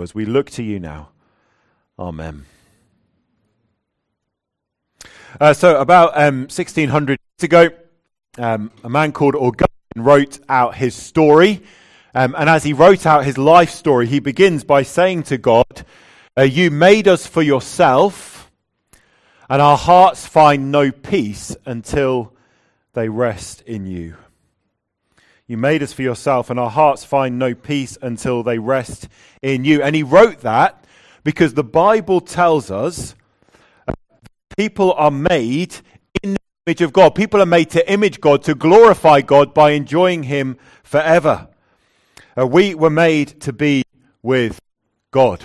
us. We look to you now. Amen. Uh, so, about um, 1600 years ago, um, a man called Augustine wrote out his story. Um, and as he wrote out his life story, he begins by saying to God, uh, You made us for yourself, and our hearts find no peace until they rest in you. You made us for yourself, and our hearts find no peace until they rest in you. And he wrote that because the Bible tells us people are made in the image of God. People are made to image God, to glorify God by enjoying Him forever. Uh, we were made to be with God.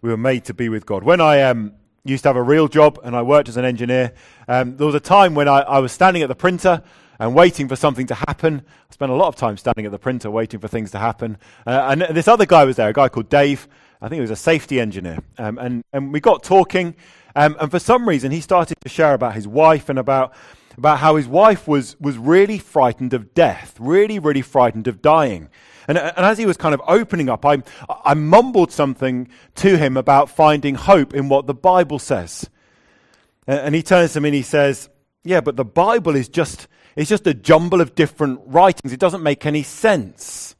We were made to be with God. When I um, used to have a real job and I worked as an engineer, um, there was a time when I, I was standing at the printer and waiting for something to happen. I spent a lot of time standing at the printer waiting for things to happen. Uh, and this other guy was there, a guy called Dave. I think he was a safety engineer. Um, and, and we got talking. Um, and for some reason, he started to share about his wife and about, about how his wife was, was really frightened of death, really, really frightened of dying. And, and as he was kind of opening up, I, I mumbled something to him about finding hope in what the Bible says. And, and he turns to me and he says, Yeah, but the Bible is just it's just a jumble of different writings. It doesn't make any sense.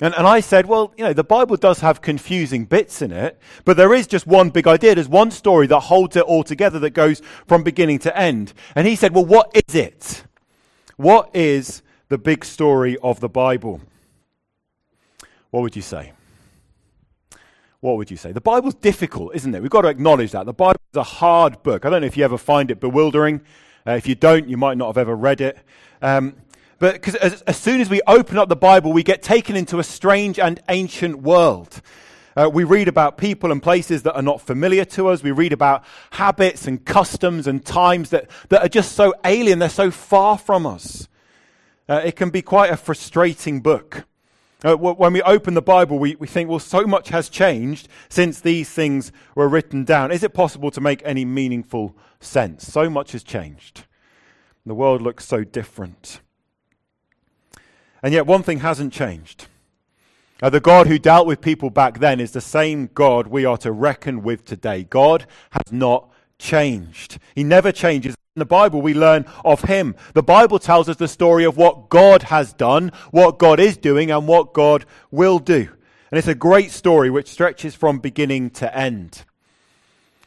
And, and I said, well, you know, the Bible does have confusing bits in it, but there is just one big idea. There's one story that holds it all together that goes from beginning to end. And he said, well, what is it? What is the big story of the Bible? What would you say? What would you say? The Bible's difficult, isn't it? We've got to acknowledge that. The Bible is a hard book. I don't know if you ever find it bewildering. Uh, if you don't, you might not have ever read it. Um, but because as, as, soon as we open up the Bible, we get taken into a strange and ancient world. Uh, we read about people and places that are not familiar to us. We read about habits and customs and times that, that are just so alien, they're so far from us. Uh, it can be quite a frustrating book. Uh, when we open the Bible, we, we think, well, so much has changed since these things were written down. Is it possible to make any meaningful sense? So much has changed. The world looks so different. And yet, one thing hasn't changed. Uh, the God who dealt with people back then is the same God we are to reckon with today. God has not changed, He never changes. In the Bible, we learn of him. The Bible tells us the story of what God has done, what God is doing, and what God will do. And it's a great story which stretches from beginning to end.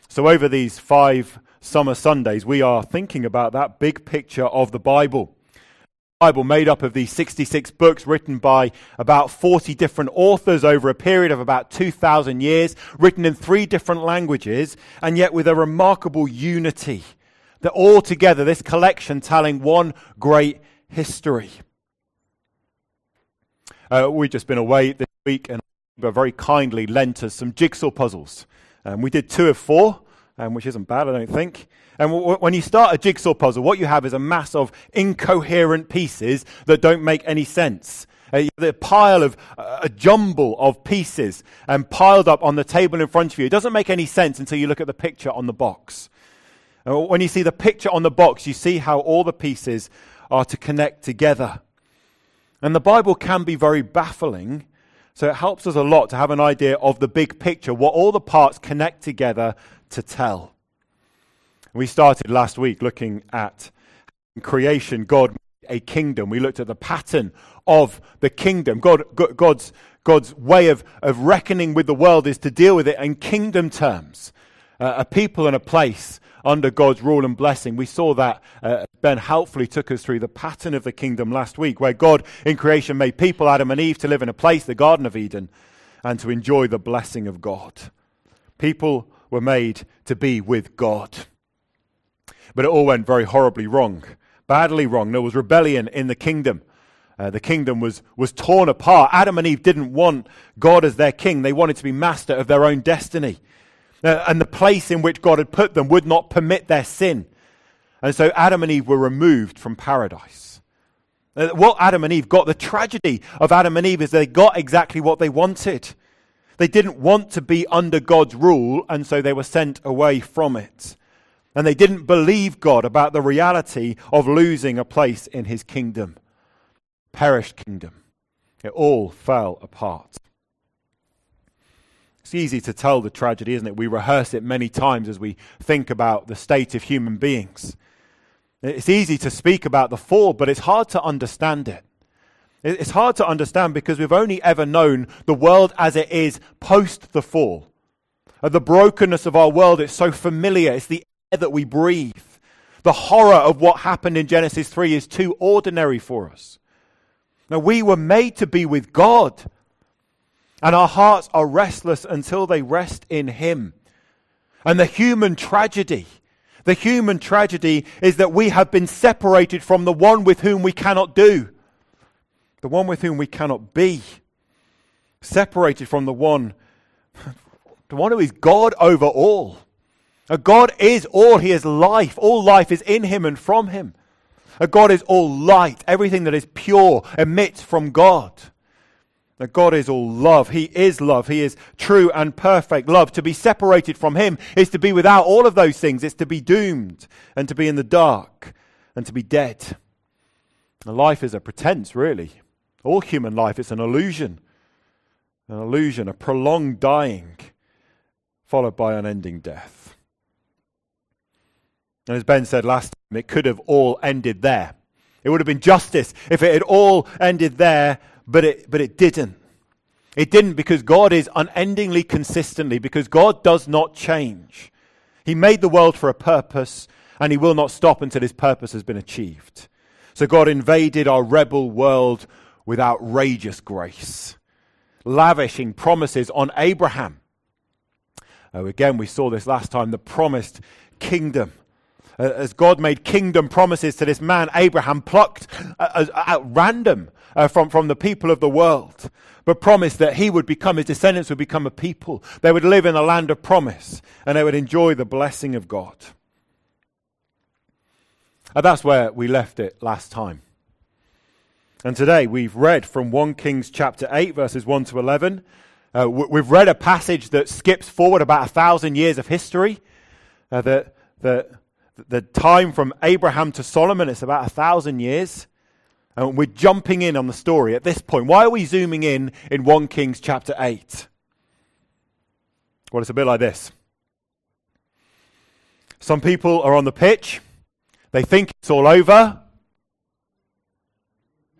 So, over these five summer Sundays, we are thinking about that big picture of the Bible. Bible made up of these 66 books written by about 40 different authors over a period of about 2,000 years, written in three different languages, and yet with a remarkable unity that all together, this collection telling one great history. Uh, we've just been away this week and very kindly lent us some jigsaw puzzles. Um, we did two of four, um, which isn't bad, I don't think. And w- when you start a jigsaw puzzle, what you have is a mass of incoherent pieces that don't make any sense. Uh, the pile of uh, a jumble of pieces and um, piled up on the table in front of you. It doesn't make any sense until you look at the picture on the box. Uh, when you see the picture on the box, you see how all the pieces are to connect together. And the Bible can be very baffling, so it helps us a lot to have an idea of the big picture, what all the parts connect together to tell. We started last week looking at creation, God a kingdom. We looked at the pattern of the kingdom. God, God's, God's way of, of reckoning with the world is to deal with it in kingdom terms. Uh, a people and a place under God's rule and blessing. We saw that uh, Ben helpfully took us through the pattern of the kingdom last week, where God in creation made people, Adam and Eve, to live in a place, the Garden of Eden, and to enjoy the blessing of God. People were made to be with God. But it all went very horribly wrong, badly wrong. There was rebellion in the kingdom. Uh, the kingdom was, was torn apart. Adam and Eve didn't want God as their king. They wanted to be master of their own destiny. Uh, and the place in which God had put them would not permit their sin. And so Adam and Eve were removed from paradise. Uh, what Adam and Eve got, the tragedy of Adam and Eve is they got exactly what they wanted. They didn't want to be under God's rule, and so they were sent away from it. And they didn't believe God about the reality of losing a place in his kingdom. Perished kingdom. It all fell apart. It's easy to tell the tragedy, isn't it? We rehearse it many times as we think about the state of human beings. It's easy to speak about the fall, but it's hard to understand it. It's hard to understand because we've only ever known the world as it is post the fall. The brokenness of our world, it's so familiar. It's the air that we breathe. The horror of what happened in Genesis 3 is too ordinary for us. Now, we were made to be with God, and our hearts are restless until they rest in Him. And the human tragedy, the human tragedy is that we have been separated from the one with whom we cannot do the one with whom we cannot be, separated from the one, the one who is God over all. A God is all, He is life. All life is in Him and from Him. A God is all light. Everything that is pure emits from God. That God is all love. He is love. He is true and perfect love. To be separated from Him is to be without all of those things. It's to be doomed and to be in the dark and to be dead. And life is a pretense, really. All human life is an illusion. An illusion, a prolonged dying, followed by unending death. And as Ben said last time, it could have all ended there. It would have been justice if it had all ended there, but it, but it didn't. It didn't because God is unendingly consistently, because God does not change. He made the world for a purpose, and He will not stop until His purpose has been achieved. So God invaded our rebel world with outrageous grace, lavishing promises on Abraham. Oh, again, we saw this last time the promised kingdom. Uh, as God made kingdom promises to this man, Abraham plucked uh, at random uh, from, from the people of the world, but promised that he would become, his descendants would become a people. They would live in a land of promise and they would enjoy the blessing of God. And that's where we left it last time. And today we've read from 1 Kings chapter 8, verses 1 to 11. Uh, we've read a passage that skips forward about a thousand years of history. Uh, the, the, the time from Abraham to Solomon, it's about a thousand years. And we're jumping in on the story at this point. Why are we zooming in in 1 Kings chapter 8? Well, it's a bit like this. Some people are on the pitch. They think it's all over.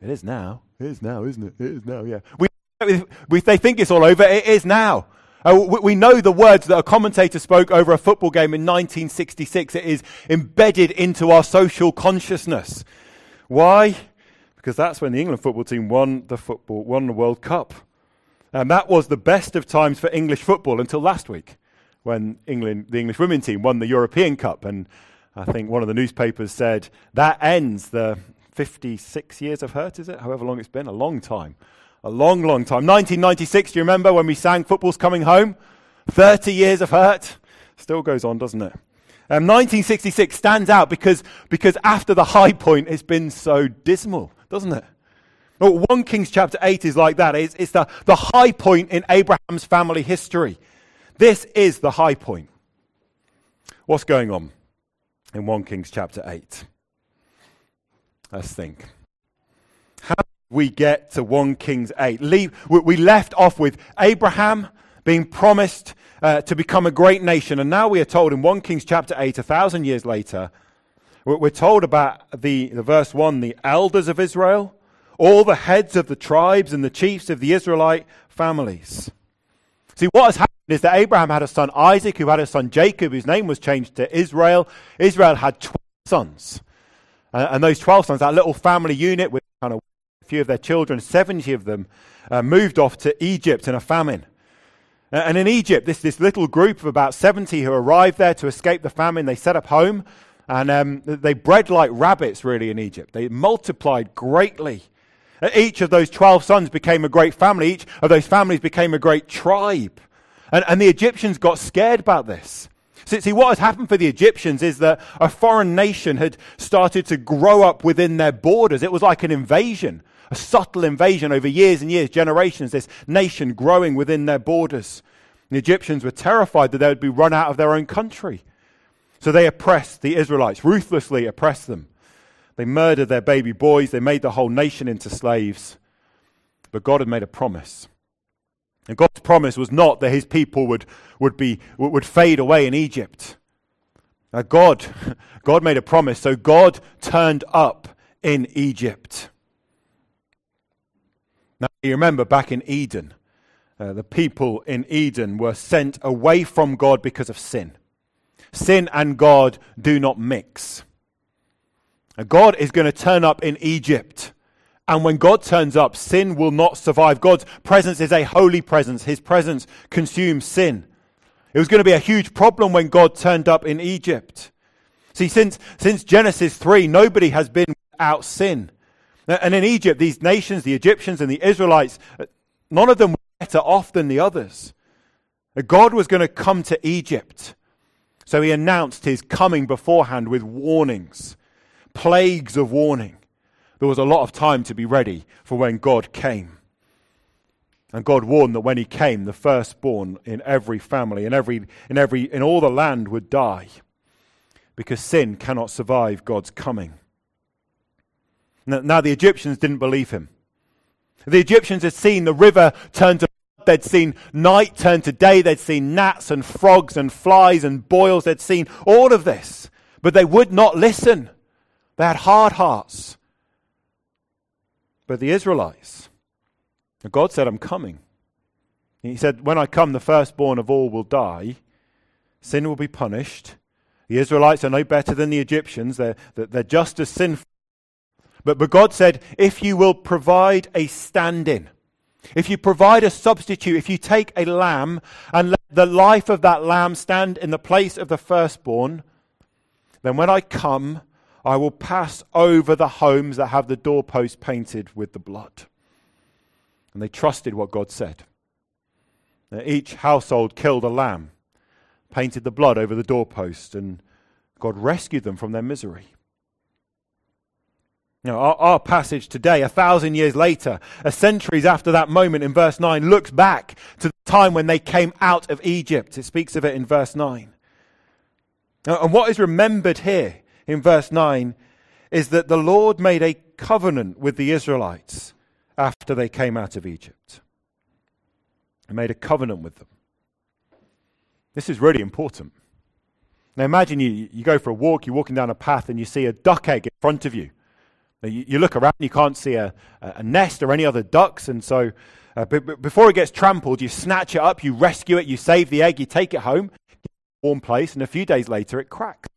It is now. It is now, isn't it? It is now, yeah. We, we, they think it's all over. It is now. Uh, we, we know the words that a commentator spoke over a football game in 1966. It is embedded into our social consciousness. Why? Because that's when the England football team won the football, won the World Cup. And that was the best of times for English football until last week, when England, the English women team won the European Cup. And I think one of the newspapers said that ends the 56 years of hurt, is it? However long it's been, a long time. A long, long time. 1996, do you remember when we sang Football's Coming Home? 30 years of hurt. Still goes on, doesn't it? Um, 1966 stands out because, because after the high point, it's been so dismal, doesn't it? Well, 1 Kings chapter 8 is like that. It's, it's the, the high point in Abraham's family history. This is the high point. What's going on in 1 Kings chapter 8? Let's think. How did we get to 1 Kings 8? we left off with Abraham being promised uh, to become a great nation. And now we are told in 1 Kings chapter 8, a thousand years later, we're told about the, the verse 1 the elders of Israel, all the heads of the tribes and the chiefs of the Israelite families. See, what has happened is that Abraham had a son Isaac, who had a son Jacob, whose name was changed to Israel. Israel had 12 sons. Uh, and those 12 sons, that little family unit with kind of a few of their children, 70 of them, uh, moved off to Egypt in a famine. Uh, and in Egypt, this, this little group of about 70 who arrived there to escape the famine, they set up home and um, they bred like rabbits, really, in Egypt. They multiplied greatly. Uh, each of those 12 sons became a great family. Each of those families became a great tribe. And, and the Egyptians got scared about this. See, see, what has happened for the Egyptians is that a foreign nation had started to grow up within their borders. It was like an invasion, a subtle invasion over years and years, generations, this nation growing within their borders. The Egyptians were terrified that they would be run out of their own country. So they oppressed the Israelites, ruthlessly oppressed them. They murdered their baby boys, they made the whole nation into slaves. But God had made a promise. And God's promise was not that his people would, would, be, would fade away in Egypt. Now God, God made a promise, so God turned up in Egypt. Now, you remember back in Eden, uh, the people in Eden were sent away from God because of sin. Sin and God do not mix. God is going to turn up in Egypt. And when God turns up, sin will not survive. God's presence is a holy presence. His presence consumes sin. It was going to be a huge problem when God turned up in Egypt. See, since, since Genesis 3, nobody has been without sin. And in Egypt, these nations, the Egyptians and the Israelites, none of them were better off than the others. God was going to come to Egypt. So he announced his coming beforehand with warnings, plagues of warning. There was a lot of time to be ready for when God came. And God warned that when he came, the firstborn in every family, in, every, in, every, in all the land would die because sin cannot survive God's coming. Now, the Egyptians didn't believe him. The Egyptians had seen the river turn to. They'd seen night turn to day. They'd seen gnats and frogs and flies and boils. They'd seen all of this. But they would not listen. They had hard hearts. But the Israelites, God said, I'm coming. He said, When I come, the firstborn of all will die. Sin will be punished. The Israelites are no better than the Egyptians. They're, they're just as sinful. But, but God said, if you will provide a stand in, if you provide a substitute, if you take a lamb and let the life of that lamb stand in the place of the firstborn, then when I come, I will pass over the homes that have the doorpost painted with the blood. And they trusted what God said. Now, each household killed a lamb, painted the blood over the doorpost, and God rescued them from their misery. Our, our, passage today, a thousand years later, a centuries after that moment in verse 9, looks back to the time when they came out of Egypt. It speaks of it in verse 9. And what is remembered here in verse 9 is that the Lord made a covenant with the Israelites after they came out of Egypt. He made a covenant with them. This is really important. Now imagine you, you go for a walk, you're walking down a path, and you see a duck egg in front of you. You, you, look around, you can't see a, a, nest or any other ducks, and so uh, b- b- before it gets trampled, you snatch it up, you rescue it, you save the egg, you take it home, warm place, and a few days later it cracks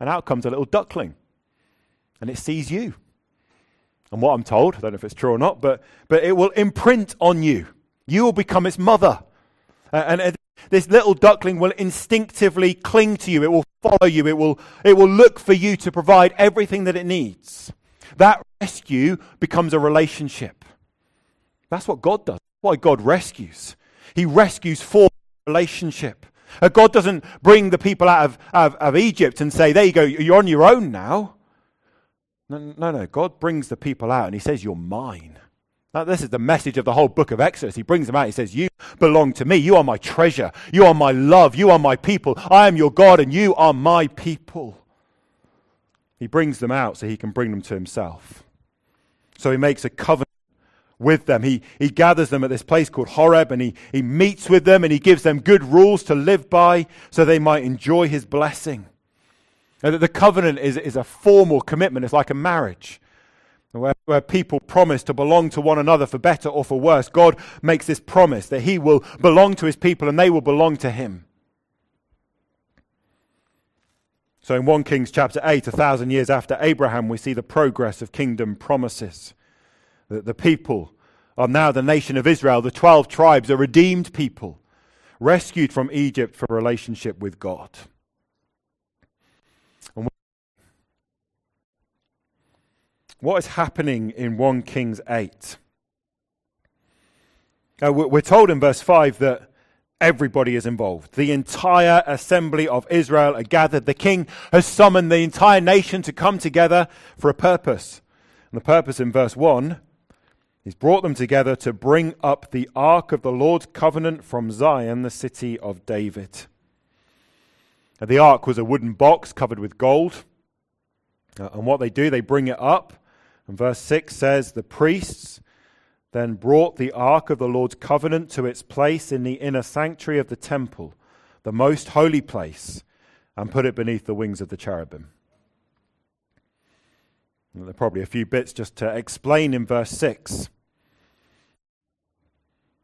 and out comes a little duckling. And it sees you. And what I'm told, I don't know if it's true or not, but, but it will imprint on you. You will become its mother. Uh, and uh, this little duckling will instinctively cling to you. It will follow you. It will, it will look for you to provide everything that it needs. That rescue becomes a relationship. That's what God does. That's why God rescues. He rescues for relationship. Uh, God doesn't bring the people out of, of, of, Egypt and say, There you go, you're on your own now. No, no, no. God brings the people out and He says, You're mine. Now, this is the message of the whole book of Exodus. He brings them out. He says, You belong to me. You are my treasure. You are my love. You are my people. I am your God and you are my people. He brings them out so he can bring them to himself. So he makes a covenant with them. He, he gathers them at this place called Horeb and he, he meets with them and he gives them good rules to live by so they might enjoy his blessing. And the covenant is, is a formal commitment, it's like a marriage. Where, where people promise to belong to one another for better or for worse, God makes this promise that He will belong to His people and they will belong to Him. So in 1 Kings chapter 8, a thousand years after Abraham, we see the progress of kingdom promises. That the people are now the nation of Israel. The 12 tribes are redeemed people, rescued from Egypt for relationship with God. And what is happening in 1 Kings 8? Uh, we're told in verse 5 that everybody is involved. The entire assembly of Israel are gathered. The king has summoned the entire nation to come together for a purpose. And the purpose in verse 1 He's brought them together to bring up the ark of the Lord's covenant from Zion, the city of David. The ark was a wooden box covered with gold. Uh, and what they do, they bring it up. And verse 6 says, The priests, then brought the ark of the Lord's covenant to its place in the inner sanctuary of the temple, the most holy place, and put it beneath the wings of the cherubim. There are probably a few bits just to explain in verse 6.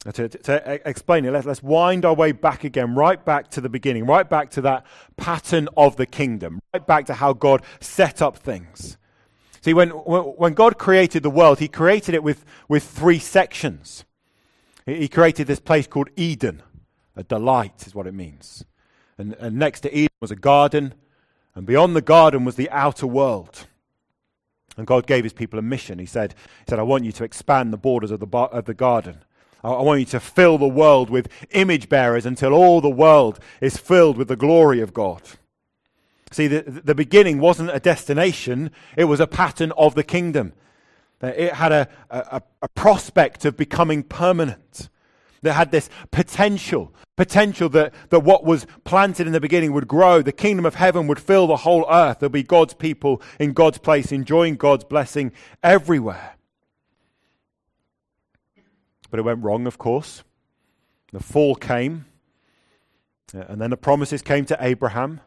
To, to, to, explain it, let, let's wind our way back again, right back to the beginning, right back to that pattern of the kingdom, right back to how God set up things. See, when, when God created the world, He created it with, with three sections. He created this place called Eden. A delight is what it means. And, and next to Eden was a garden, and beyond the garden was the outer world. And God gave His people a mission. He said, he said I want you to expand the borders of the, of the garden. I want you to fill the world with image bearers until all the world is filled with the glory of God. See, the, the beginning wasn't a destination, it was a pattern of the kingdom. It had a, a, a prospect of becoming permanent. That had this potential, potential that, that what was planted in the beginning would grow. The kingdom of heaven would fill the whole earth. There'll be God's people in God's place, enjoying God's blessing everywhere. But it went wrong, of course. The fall came, uh, and then the promises came to Abraham.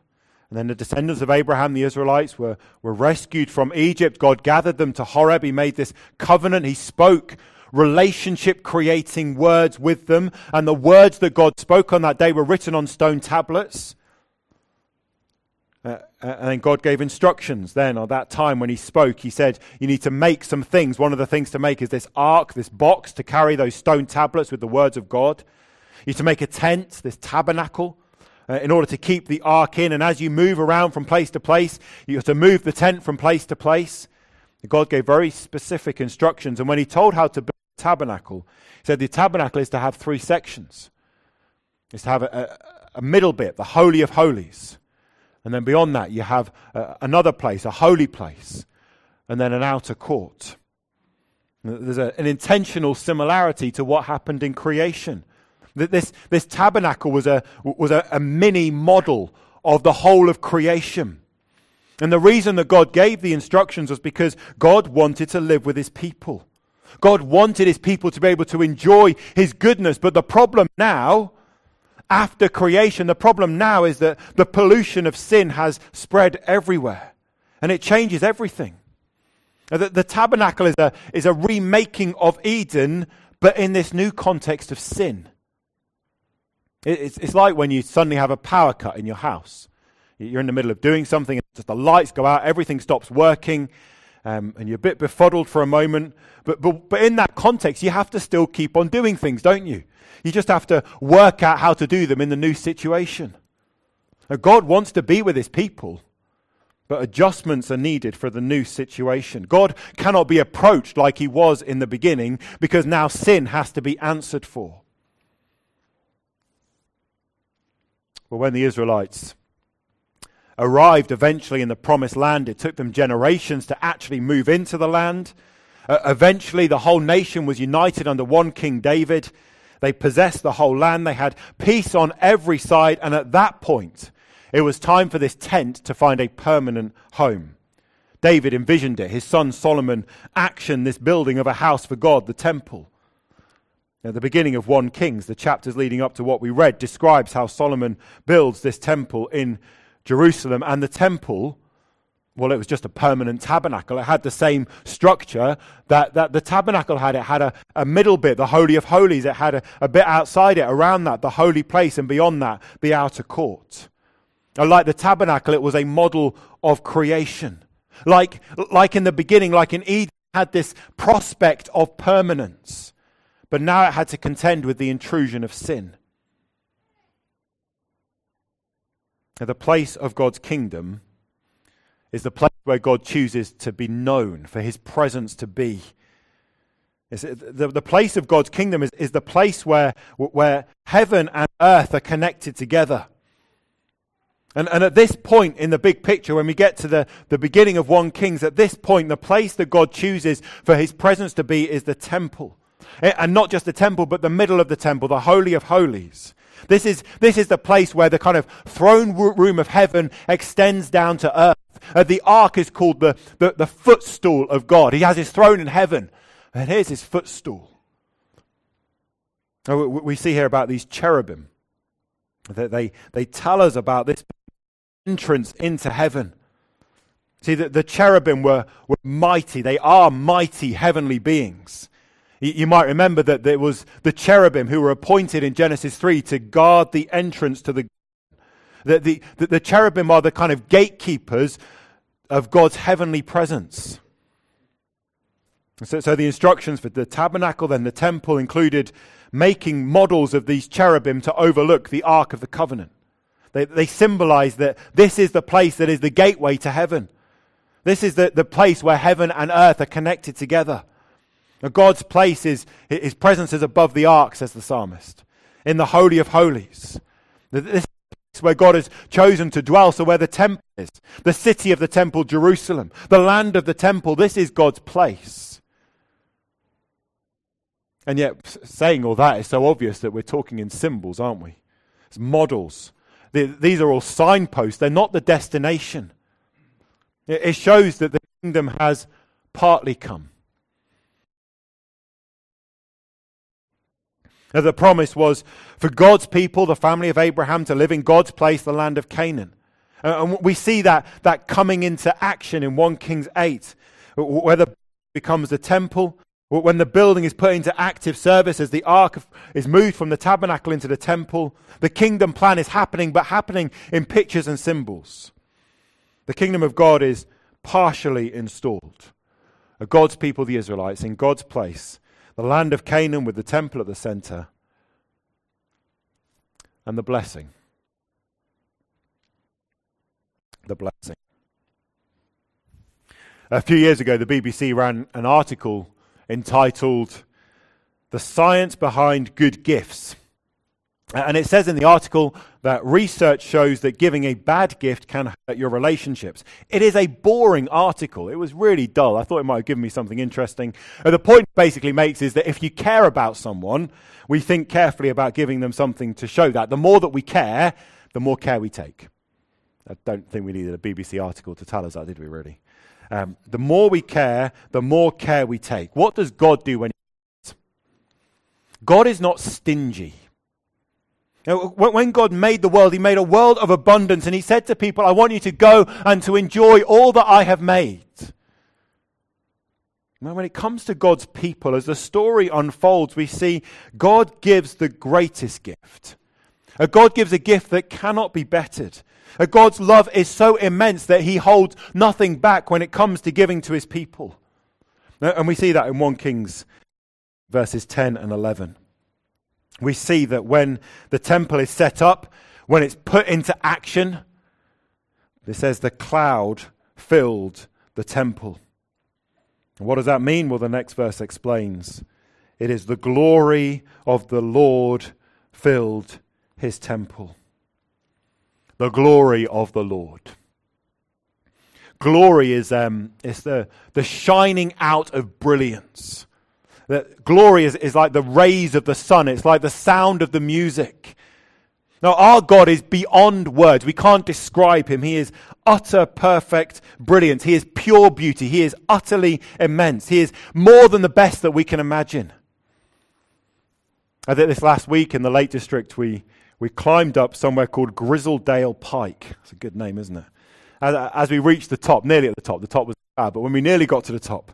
And then the descendants of Abraham, the Israelites, were, were rescued from Egypt. God gathered them to Horeb. He made this covenant. He spoke relationship creating words with them. And the words that God spoke on that day were written on stone tablets. Uh, and then God gave instructions then, at that time when He spoke. He said, You need to make some things. One of the things to make is this ark, this box to carry those stone tablets with the words of God. You need to make a tent, this tabernacle, uh, in order to keep the ark in. And as you move around from place to place, you have to move the tent from place to place. God gave very specific instructions. And when He told how to build the tabernacle, He said the tabernacle is to have three sections. It's to have a, a, a middle bit, the Holy of Holies and then beyond that, you have uh, another place, a holy place, and then an outer court. There's a, an intentional similarity to what happened in creation. That this, this tabernacle was, a, was a, a mini model of the whole of creation. And the reason that God gave the instructions was because God wanted to live with his people. God wanted his people to be able to enjoy his goodness. But the problem now after creation. The problem now is that the pollution of sin has spread everywhere and it changes everything. The, the tabernacle is a, is a remaking of Eden, but in this new context of sin. It, it's, it's like when you suddenly have a power cut in your house. You're in the middle of doing something, and just the lights go out, everything stops working, um, and you're a bit befuddled for a moment. But, but, but in that context, you have to still keep on doing things, don't you? You just have to work out how to do them in the new situation. Now, God wants to be with his people, but adjustments are needed for the new situation. God cannot be approached like he was in the beginning because now sin has to be answered for. But when the Israelites arrived eventually in the promised land, it took them generations to actually move into the land. Uh, eventually, the whole nation was united under one King David. They possessed the whole land. They had peace on every side. And at that point, it was time for this tent to find a permanent home. David envisioned it. His son Solomon actioned this building of a house for God, the temple. At the beginning of 1 Kings, the chapters leading up to what we read, describes how Solomon builds this temple in Jerusalem. And the temple well, it was just a permanent tabernacle. It had the same structure that, that the tabernacle had. It had a, a middle bit, the Holy of Holies. It had a, a bit outside it, around that, the holy place, and beyond that, the outer court. And like the tabernacle, it was a model of creation. Like, like in the beginning, like in Eden, had this prospect of permanence. But now it had to contend with the intrusion of sin. the place of God's kingdom is the place where God chooses to be known, for his presence to be. The, the place of God's kingdom is, is the place where, where heaven and earth are connected together. And, and at this point in the big picture, when we get to the, the beginning of 1 Kings, at this point, the place that God chooses for his presence to be is the temple. And not just the temple, but the middle of the temple, the Holy of Holies. This is, this is the place where the kind of throne room of heaven extends down to earth. Uh, the ark is called the, the, the footstool of God. He has his throne in heaven, and here's his footstool. We see here about these cherubim. They, they tell us about this entrance into heaven. See, the, the cherubim were, were mighty. They are mighty heavenly beings. You, might remember that there was the cherubim who were appointed in Genesis 3 to guard the entrance to the. The, the, the cherubim are the kind of gatekeepers of God's heavenly presence. So, so the instructions for the tabernacle, then the temple, included making models of these cherubim to overlook the Ark of the Covenant. They, they symbolize that this is the place that is the gateway to heaven. This is the, the place where heaven and earth are connected together. Now God's place is, his presence is above the ark, says the psalmist, in the Holy of Holies. This is where God has chosen to dwell, so where the temple is, the city of the temple, Jerusalem, the land of the temple, this is God's place. And yet, saying all that is so obvious that we're talking in symbols, aren't we? It's models. These are all signposts, they're not the destination. It shows that the kingdom has partly come. Now, the promise was for God's people, the family of Abraham, to live in God's place, the land of Canaan. Uh, and we see that, that coming into action in 1 Kings 8, where the becomes the temple, when the building is put into active service, as the ark is moved from the tabernacle into the temple, the kingdom plan is happening, but happening in pictures and symbols. The kingdom of God is partially installed. Uh, God's people, the Israelites, in God's place, the land of Canaan with the temple at the center, and the blessing. The blessing. A few years ago, the BBC ran an article entitled The Science Behind Good Gifts. And it says in the article that research shows that giving a bad gift can hurt your relationships. It is a boring article. It was really dull. I thought it might have given me something interesting. And the point basically makes is that if you care about someone, we think carefully about giving them something to show that. The more that we care, the more care we take. I don't think we needed a BBC article to tell us that, did we really? Um, the more we care, the more care we take. What does God do when He God is not stingy. You know, when God made the world, He made a world of abundance, and He said to people, I want you to go and to enjoy all that I have made. Now, when it comes to God's people, as the story unfolds, we see God gives the greatest gift. God gives a gift that cannot be bettered. God's love is so immense that he holds nothing back when it comes to giving to his people. And we see that in 1 Kings verses 10 and 11. We see that when the temple is set up, when it's put into action, it says the cloud filled the temple. what does that mean? Well, the next verse explains. It is the glory of the Lord filled his temple the glory of the Lord. Glory is, um, is the, the shining out of brilliance. That glory is, is like the rays of the sun, it's like the sound of the music. Now, our God is beyond words. We can't describe him. He is utter, perfect brilliance. He is pure beauty. He is utterly immense. He is more than the best that we can imagine. I think this last week in the Lake District, we, we climbed up somewhere called Grisedale Pike. It's a good name, isn't it? As, as, we reached the top, nearly at the top, the top was bad, but when we nearly got to the top,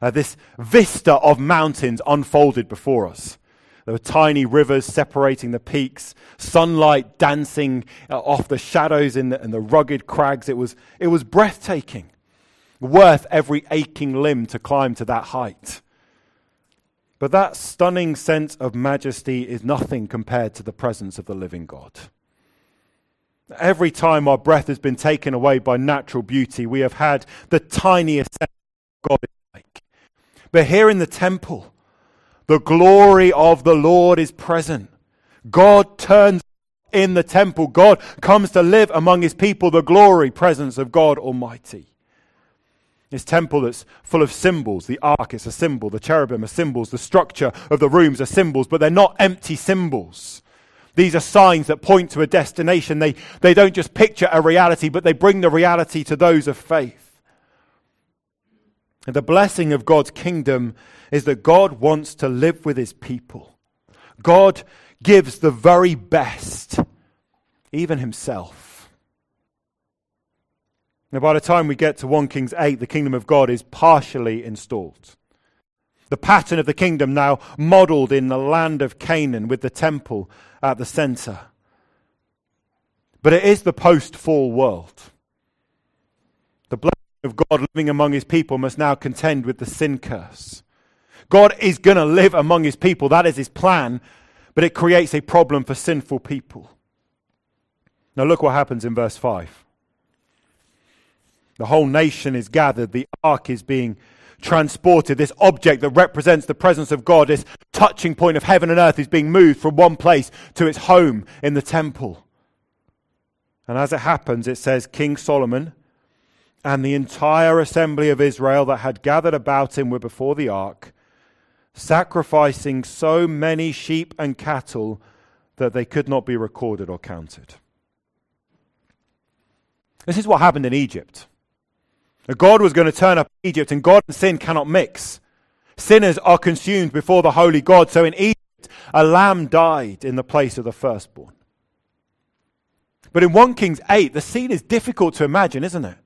uh, this vista of mountains unfolded before us. There were tiny rivers separating the peaks, sunlight dancing uh, off the shadows in the, in the rugged crags. It was, it was breathtaking, worth every aching limb to climb to that height. But that stunning sense of majesty is nothing compared to the presence of the living God. Every time our breath has been taken away by natural beauty, we have had the tiniest sense of God. But here in the temple, the glory of the Lord is present. God turns in the temple. God comes to live among his people, the glory presence of God Almighty. This temple that's full of symbols. The ark is a symbol. The cherubim are symbols. The structure of the rooms are symbols, but they're not empty symbols. These are signs that point to a destination. They, they don't just picture a reality, but they bring the reality to those of faith. The blessing of God's kingdom is that God wants to live with his people. God gives the very best, even himself. Now, by the time we get to 1 Kings 8, the kingdom of God is partially installed. The pattern of the kingdom now modeled in the land of Canaan with the temple at the center. But it is the post fall world. Of God living among his people must now contend with the sin curse. God is going to live among his people. That is his plan. But it creates a problem for sinful people. Now, look what happens in verse 5. The whole nation is gathered, the ark is being transported. This object that represents the presence of God, this touching point of heaven and earth, is being moved from one place to its home in the temple. And as it happens, it says King Solomon and the entire assembly of Israel that had gathered about him were before the ark, sacrificing so many sheep and cattle that they could not be recorded or counted. This is what happened in Egypt. God was going to turn up Egypt, and God and sin cannot mix. Sinners are consumed before the holy God. So in Egypt, a lamb died in the place of the firstborn. But in 1 Kings 8, the scene is difficult to imagine, isn't it?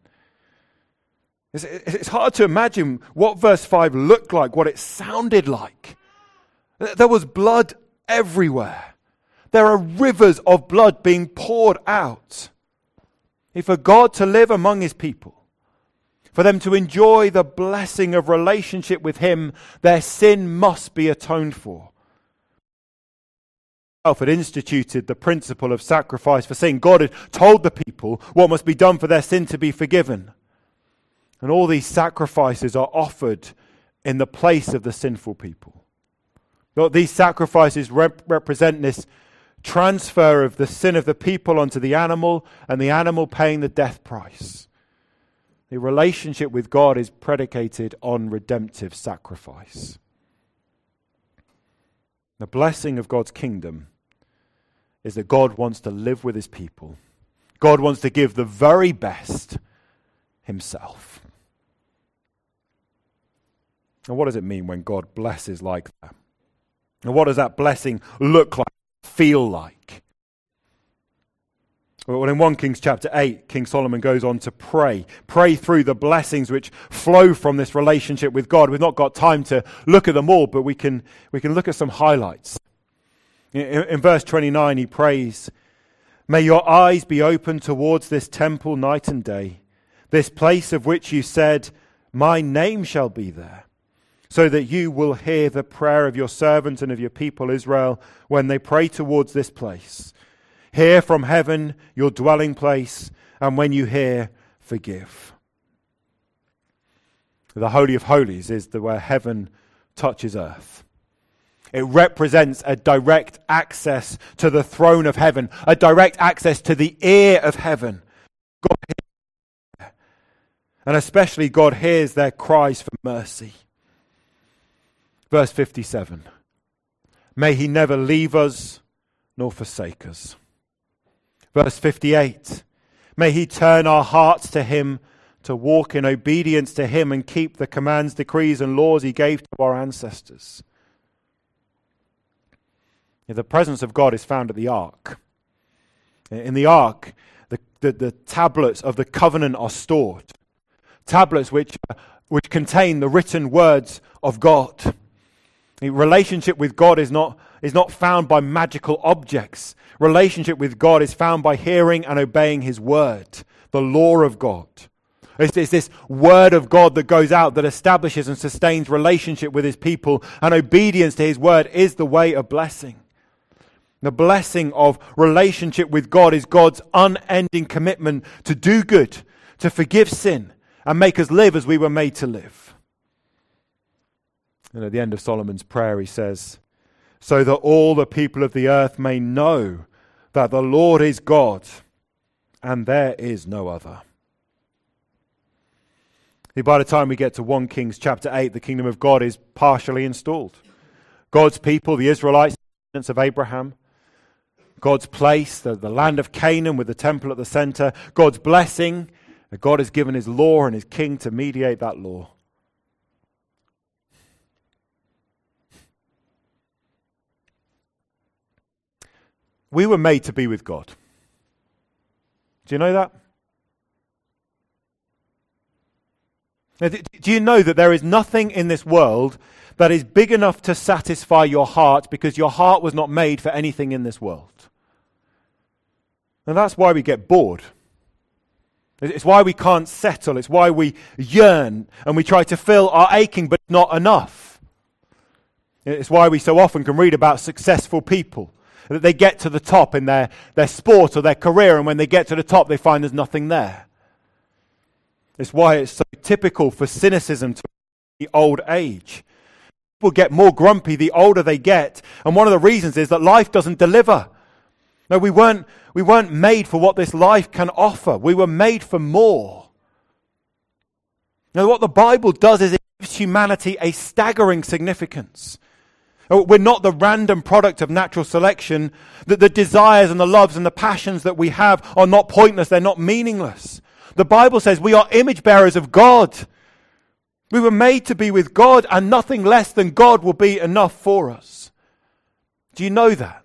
It's, it's hard to imagine what verse 5 looked like, what it sounded like. There was blood everywhere. There are rivers of blood being poured out. For God to live among his people, for them to enjoy the blessing of relationship with Him, their sin must be atoned for. Had instituted the principle of sacrifice for sin. God had told the people what must be done for their sin to be forgiven. And all these sacrifices are offered in the place of the sinful people. These sacrifices rep- represent this transfer of the sin of the people onto the animal and the animal paying the death price. The relationship with God is predicated on redemptive sacrifice. The blessing of God's kingdom is that God wants to live with his people. God wants to give the very best himself. And what does it mean when God blesses like that? And what does that blessing look like, feel like? Well, in 1 Kings chapter 8, King Solomon goes on to pray. Pray through the blessings which flow from this relationship with God. We've not got time to look at them all, but we can, we can look at some highlights. In, in verse 29, he prays, May your eyes be open towards this temple night and day, this place of which you said, My name shall be there, so that you will hear the prayer of your servant and of your people Israel when they pray towards this place Hear from heaven, your dwelling place, and when you hear, forgive. The Holy of Holies is the where heaven touches earth. It represents a direct access to the throne of heaven, a direct access to the ear of heaven. God hears and especially God hears their cries for mercy. Verse 57 May he never leave us nor forsake us. Verse 58 May He turn our hearts to Him to walk in obedience to Him and keep the commands, decrees, and laws He gave to our ancestors. The presence of God is found at the ark. In the ark, the, the, the tablets of the covenant are stored. Tablets which, which contain the written words of God. Relationship with God is not, is not found by magical objects. Relationship with God is found by hearing and obeying His word, the law of God. It's, it's, this word of God that goes out that establishes and sustains relationship with His people, and obedience to His word is the way of blessing. The blessing of relationship with God is God's unending commitment to do good, to forgive sin, and make us live as we were made to live. And at the end of Solomon's prayer, he says, So that all the people of the earth may know that the Lord is God and there is no other. By the time we get to 1 Kings chapter 8, the kingdom of God is partially installed. God's people, the Israelites, of Abraham, God's place, the, the land of Canaan with the temple at the center, God's blessing, God has given his law and his king to mediate that law. We were made to be with God. Do you know that? Do you know that there is nothing in this world that is big enough to satisfy your heart because your heart was not made for anything in this world? And that's why we get bored. It's why we can't settle. It's why we yearn and we try to fill our aching, but not enough. It's why we so often can read about successful people. That they get to the top in their, their sport or their career, and when they get to the top, they find there's nothing there. It's why it's so typical for cynicism to the old age. People get more grumpy the older they get, and one of the reasons is that life doesn't deliver. No, we weren't, we weren't made for what this life can offer. We were made for more. Now, what the Bible does is it gives humanity a staggering significance. Oh, we're not the random product of natural selection. That the desires and the loves and the passions that we have are not pointless, they're not meaningless. The Bible says we are image bearers of God. We were made to be with God, and nothing less than God will be enough for us. Do you know that?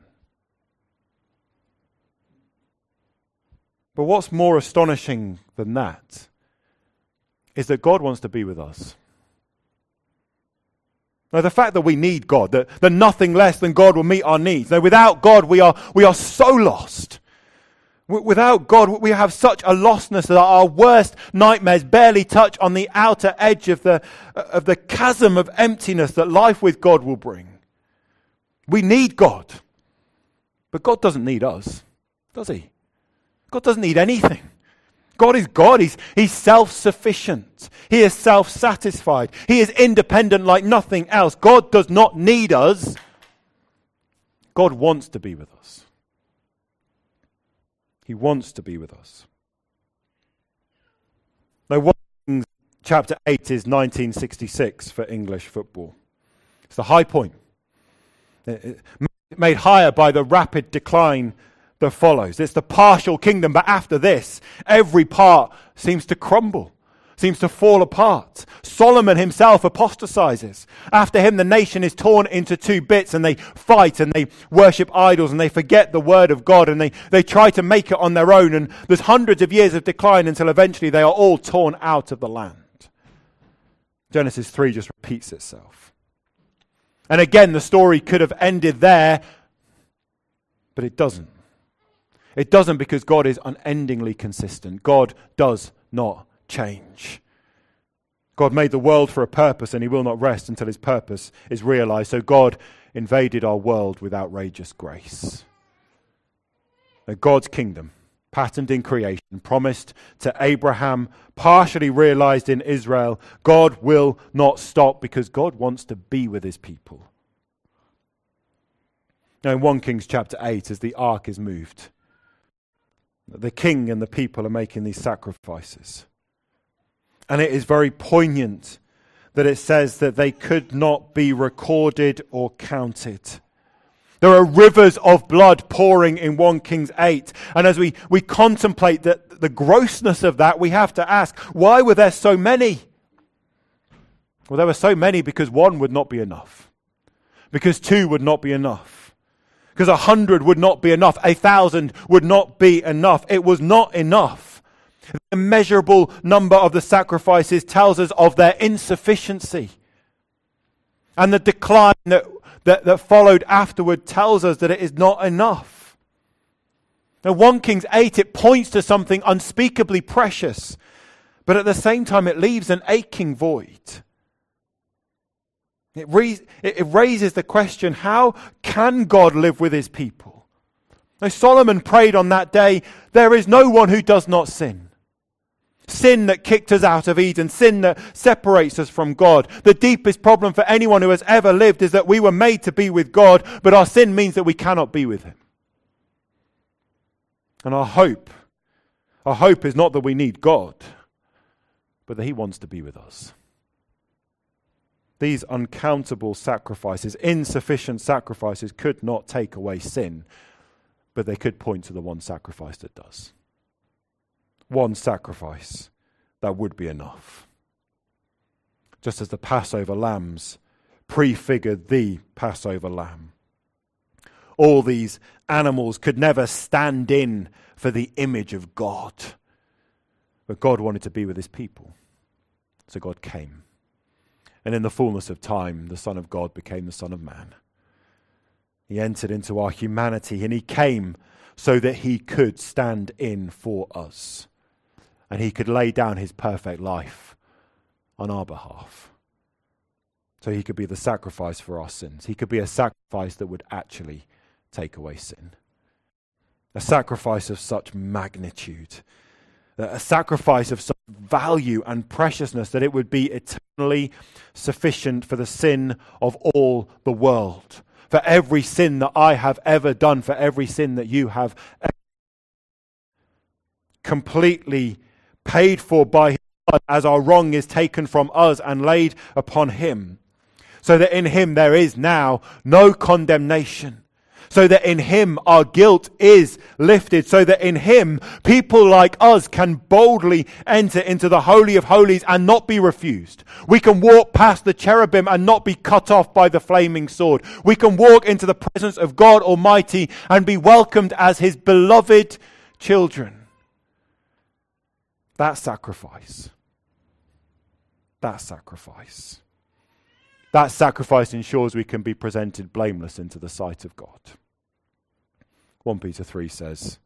But what's more astonishing than that is that God wants to be with us. Now, the fact that we need God, that, that nothing less than God will meet our needs. Now, without God, we are, we are so lost. Without God, we have such a lostness that our worst nightmares barely touch on the outer edge of the, uh, of the chasm of emptiness that life with God will bring. We need God. But God doesn't need us, does He? God doesn't need anything. God is God. He's, he's self sufficient. He is self satisfied. He is independent like nothing else. God does not need us. God wants to be with us. He wants to be with us. Now, 1 chapter 8 is 1966 for English football. It's the high point. Made higher by the rapid decline that follows. It's the partial kingdom, but after this, every part seems to crumble seems to fall apart. Solomon himself apostatizes. After him, the nation is torn into two bits and they fight and they worship idols and they forget the word of God and they, they try to make it on their own. And there's hundreds of years of decline until eventually they are all torn out of the land. Genesis 3 just repeats itself. And again, the story could have ended there, but it doesn't. It doesn't because God is unendingly consistent. God does not change. God made the world for a purpose and he will not rest until his purpose is realized. So God invaded our world with outrageous grace. Now God's kingdom, patterned in creation, promised to Abraham, partially realized in Israel, God will not stop because God wants to be with his people. Now, in 1 Kings chapter 8, as the ark is moved, the king and the people are making these sacrifices. And it is very poignant that it says that they could not be recorded or counted. There are rivers of blood pouring in 1 Kings 8. And as we, we contemplate the, the grossness of that, we have to ask, why were there so many? Well, there were so many because one would not be enough. Because two would not be enough. Because a hundred would not be enough. A thousand would not be enough. It was not enough. The immeasurable number of the sacrifices tells us of their insufficiency. And the decline that, that, that followed afterward tells us that it is not enough. Now, 1 Kings 8, it points to something unspeakably precious, but at the same time, it leaves an aching void. It, re- it raises the question how can God live with his people? Now, Solomon prayed on that day, There is no one who does not sin sin that kicked us out of Eden, sin that separates us from God. The deepest problem for anyone who has ever lived is that we were made to be with God, but our sin means that we cannot be with Him. And our hope, our hope is not that we need God, but that He wants to be with us. These uncountable sacrifices, insufficient sacrifices, could not take away sin, but they could point to the one sacrifice that does one sacrifice that would be enough. Just as the Passover lambs prefigured the Passover lamb. all these animals could never stand in for the image of God. But God wanted to be with his people. So God came. And in the fullness of time, the Son of God became the Son of Man. He entered into our humanity and he came so that he could stand in for us and he could lay down his perfect life on our behalf. So he could be the sacrifice for our sins. He could be a sacrifice that would actually take away sin. A sacrifice of such magnitude, a sacrifice of such value and preciousness that it would be eternally sufficient for the sin of all the world. For every sin that I have ever done, for every sin that you have completely paid for by his blood as our wrong is taken from us and laid upon him. So that in him there is now no condemnation. So that in him our guilt is lifted. So that in him people like us can boldly enter into the Holy of Holies and not be refused. We can walk past the cherubim and not be cut off by the flaming sword. We can walk into the presence of God Almighty and be welcomed as his beloved children. That sacrifice. That sacrifice. That sacrifice ensures we can be presented blameless into the sight of God. 1 Peter 3 says,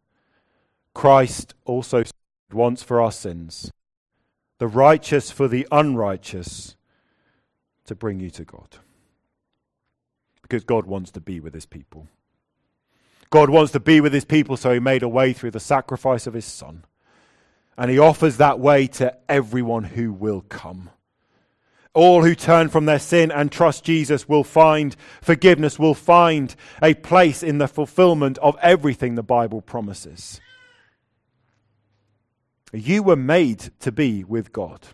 Christ also once for our sins, the righteous for the unrighteous, to bring you to God. Because God wants to be with his people. God wants to be with his people, so he made a way through the sacrifice of his Son. And he offers that way to everyone who will come. All who turn from their sin and trust Jesus will find forgiveness, will find a place in the fulfillment of everything the Bible promises. You were made to be with God.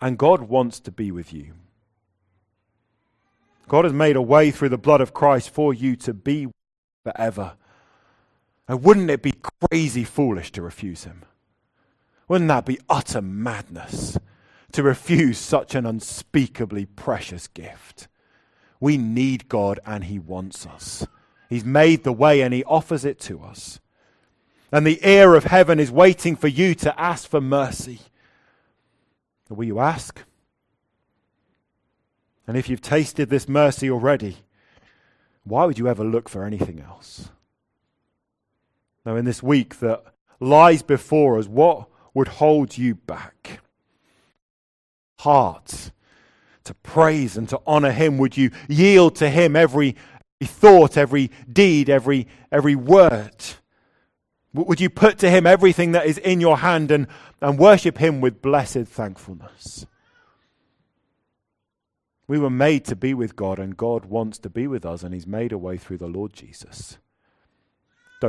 And God wants to be with you. God has made a way through the blood of Christ for you to be forever. And wouldn't it be crazy foolish to refuse him? Wouldn't that be utter madness to refuse such an unspeakably precious gift? We need God and he wants us. He's made the way and he offers it to us. And the ear of heaven is waiting for you to ask for mercy. Will you ask? And if you've tasted this mercy already, why would you ever look for anything else? Now, in this week that lies before us, what would hold you back? Heart to praise and to honor Him. Would you yield to Him every, thought, every deed, every, every word? Would you put to Him everything that is in your hand and, and worship Him with blessed thankfulness? We were made to be with God, and God wants to be with us, and He's made a way through the Lord Jesus.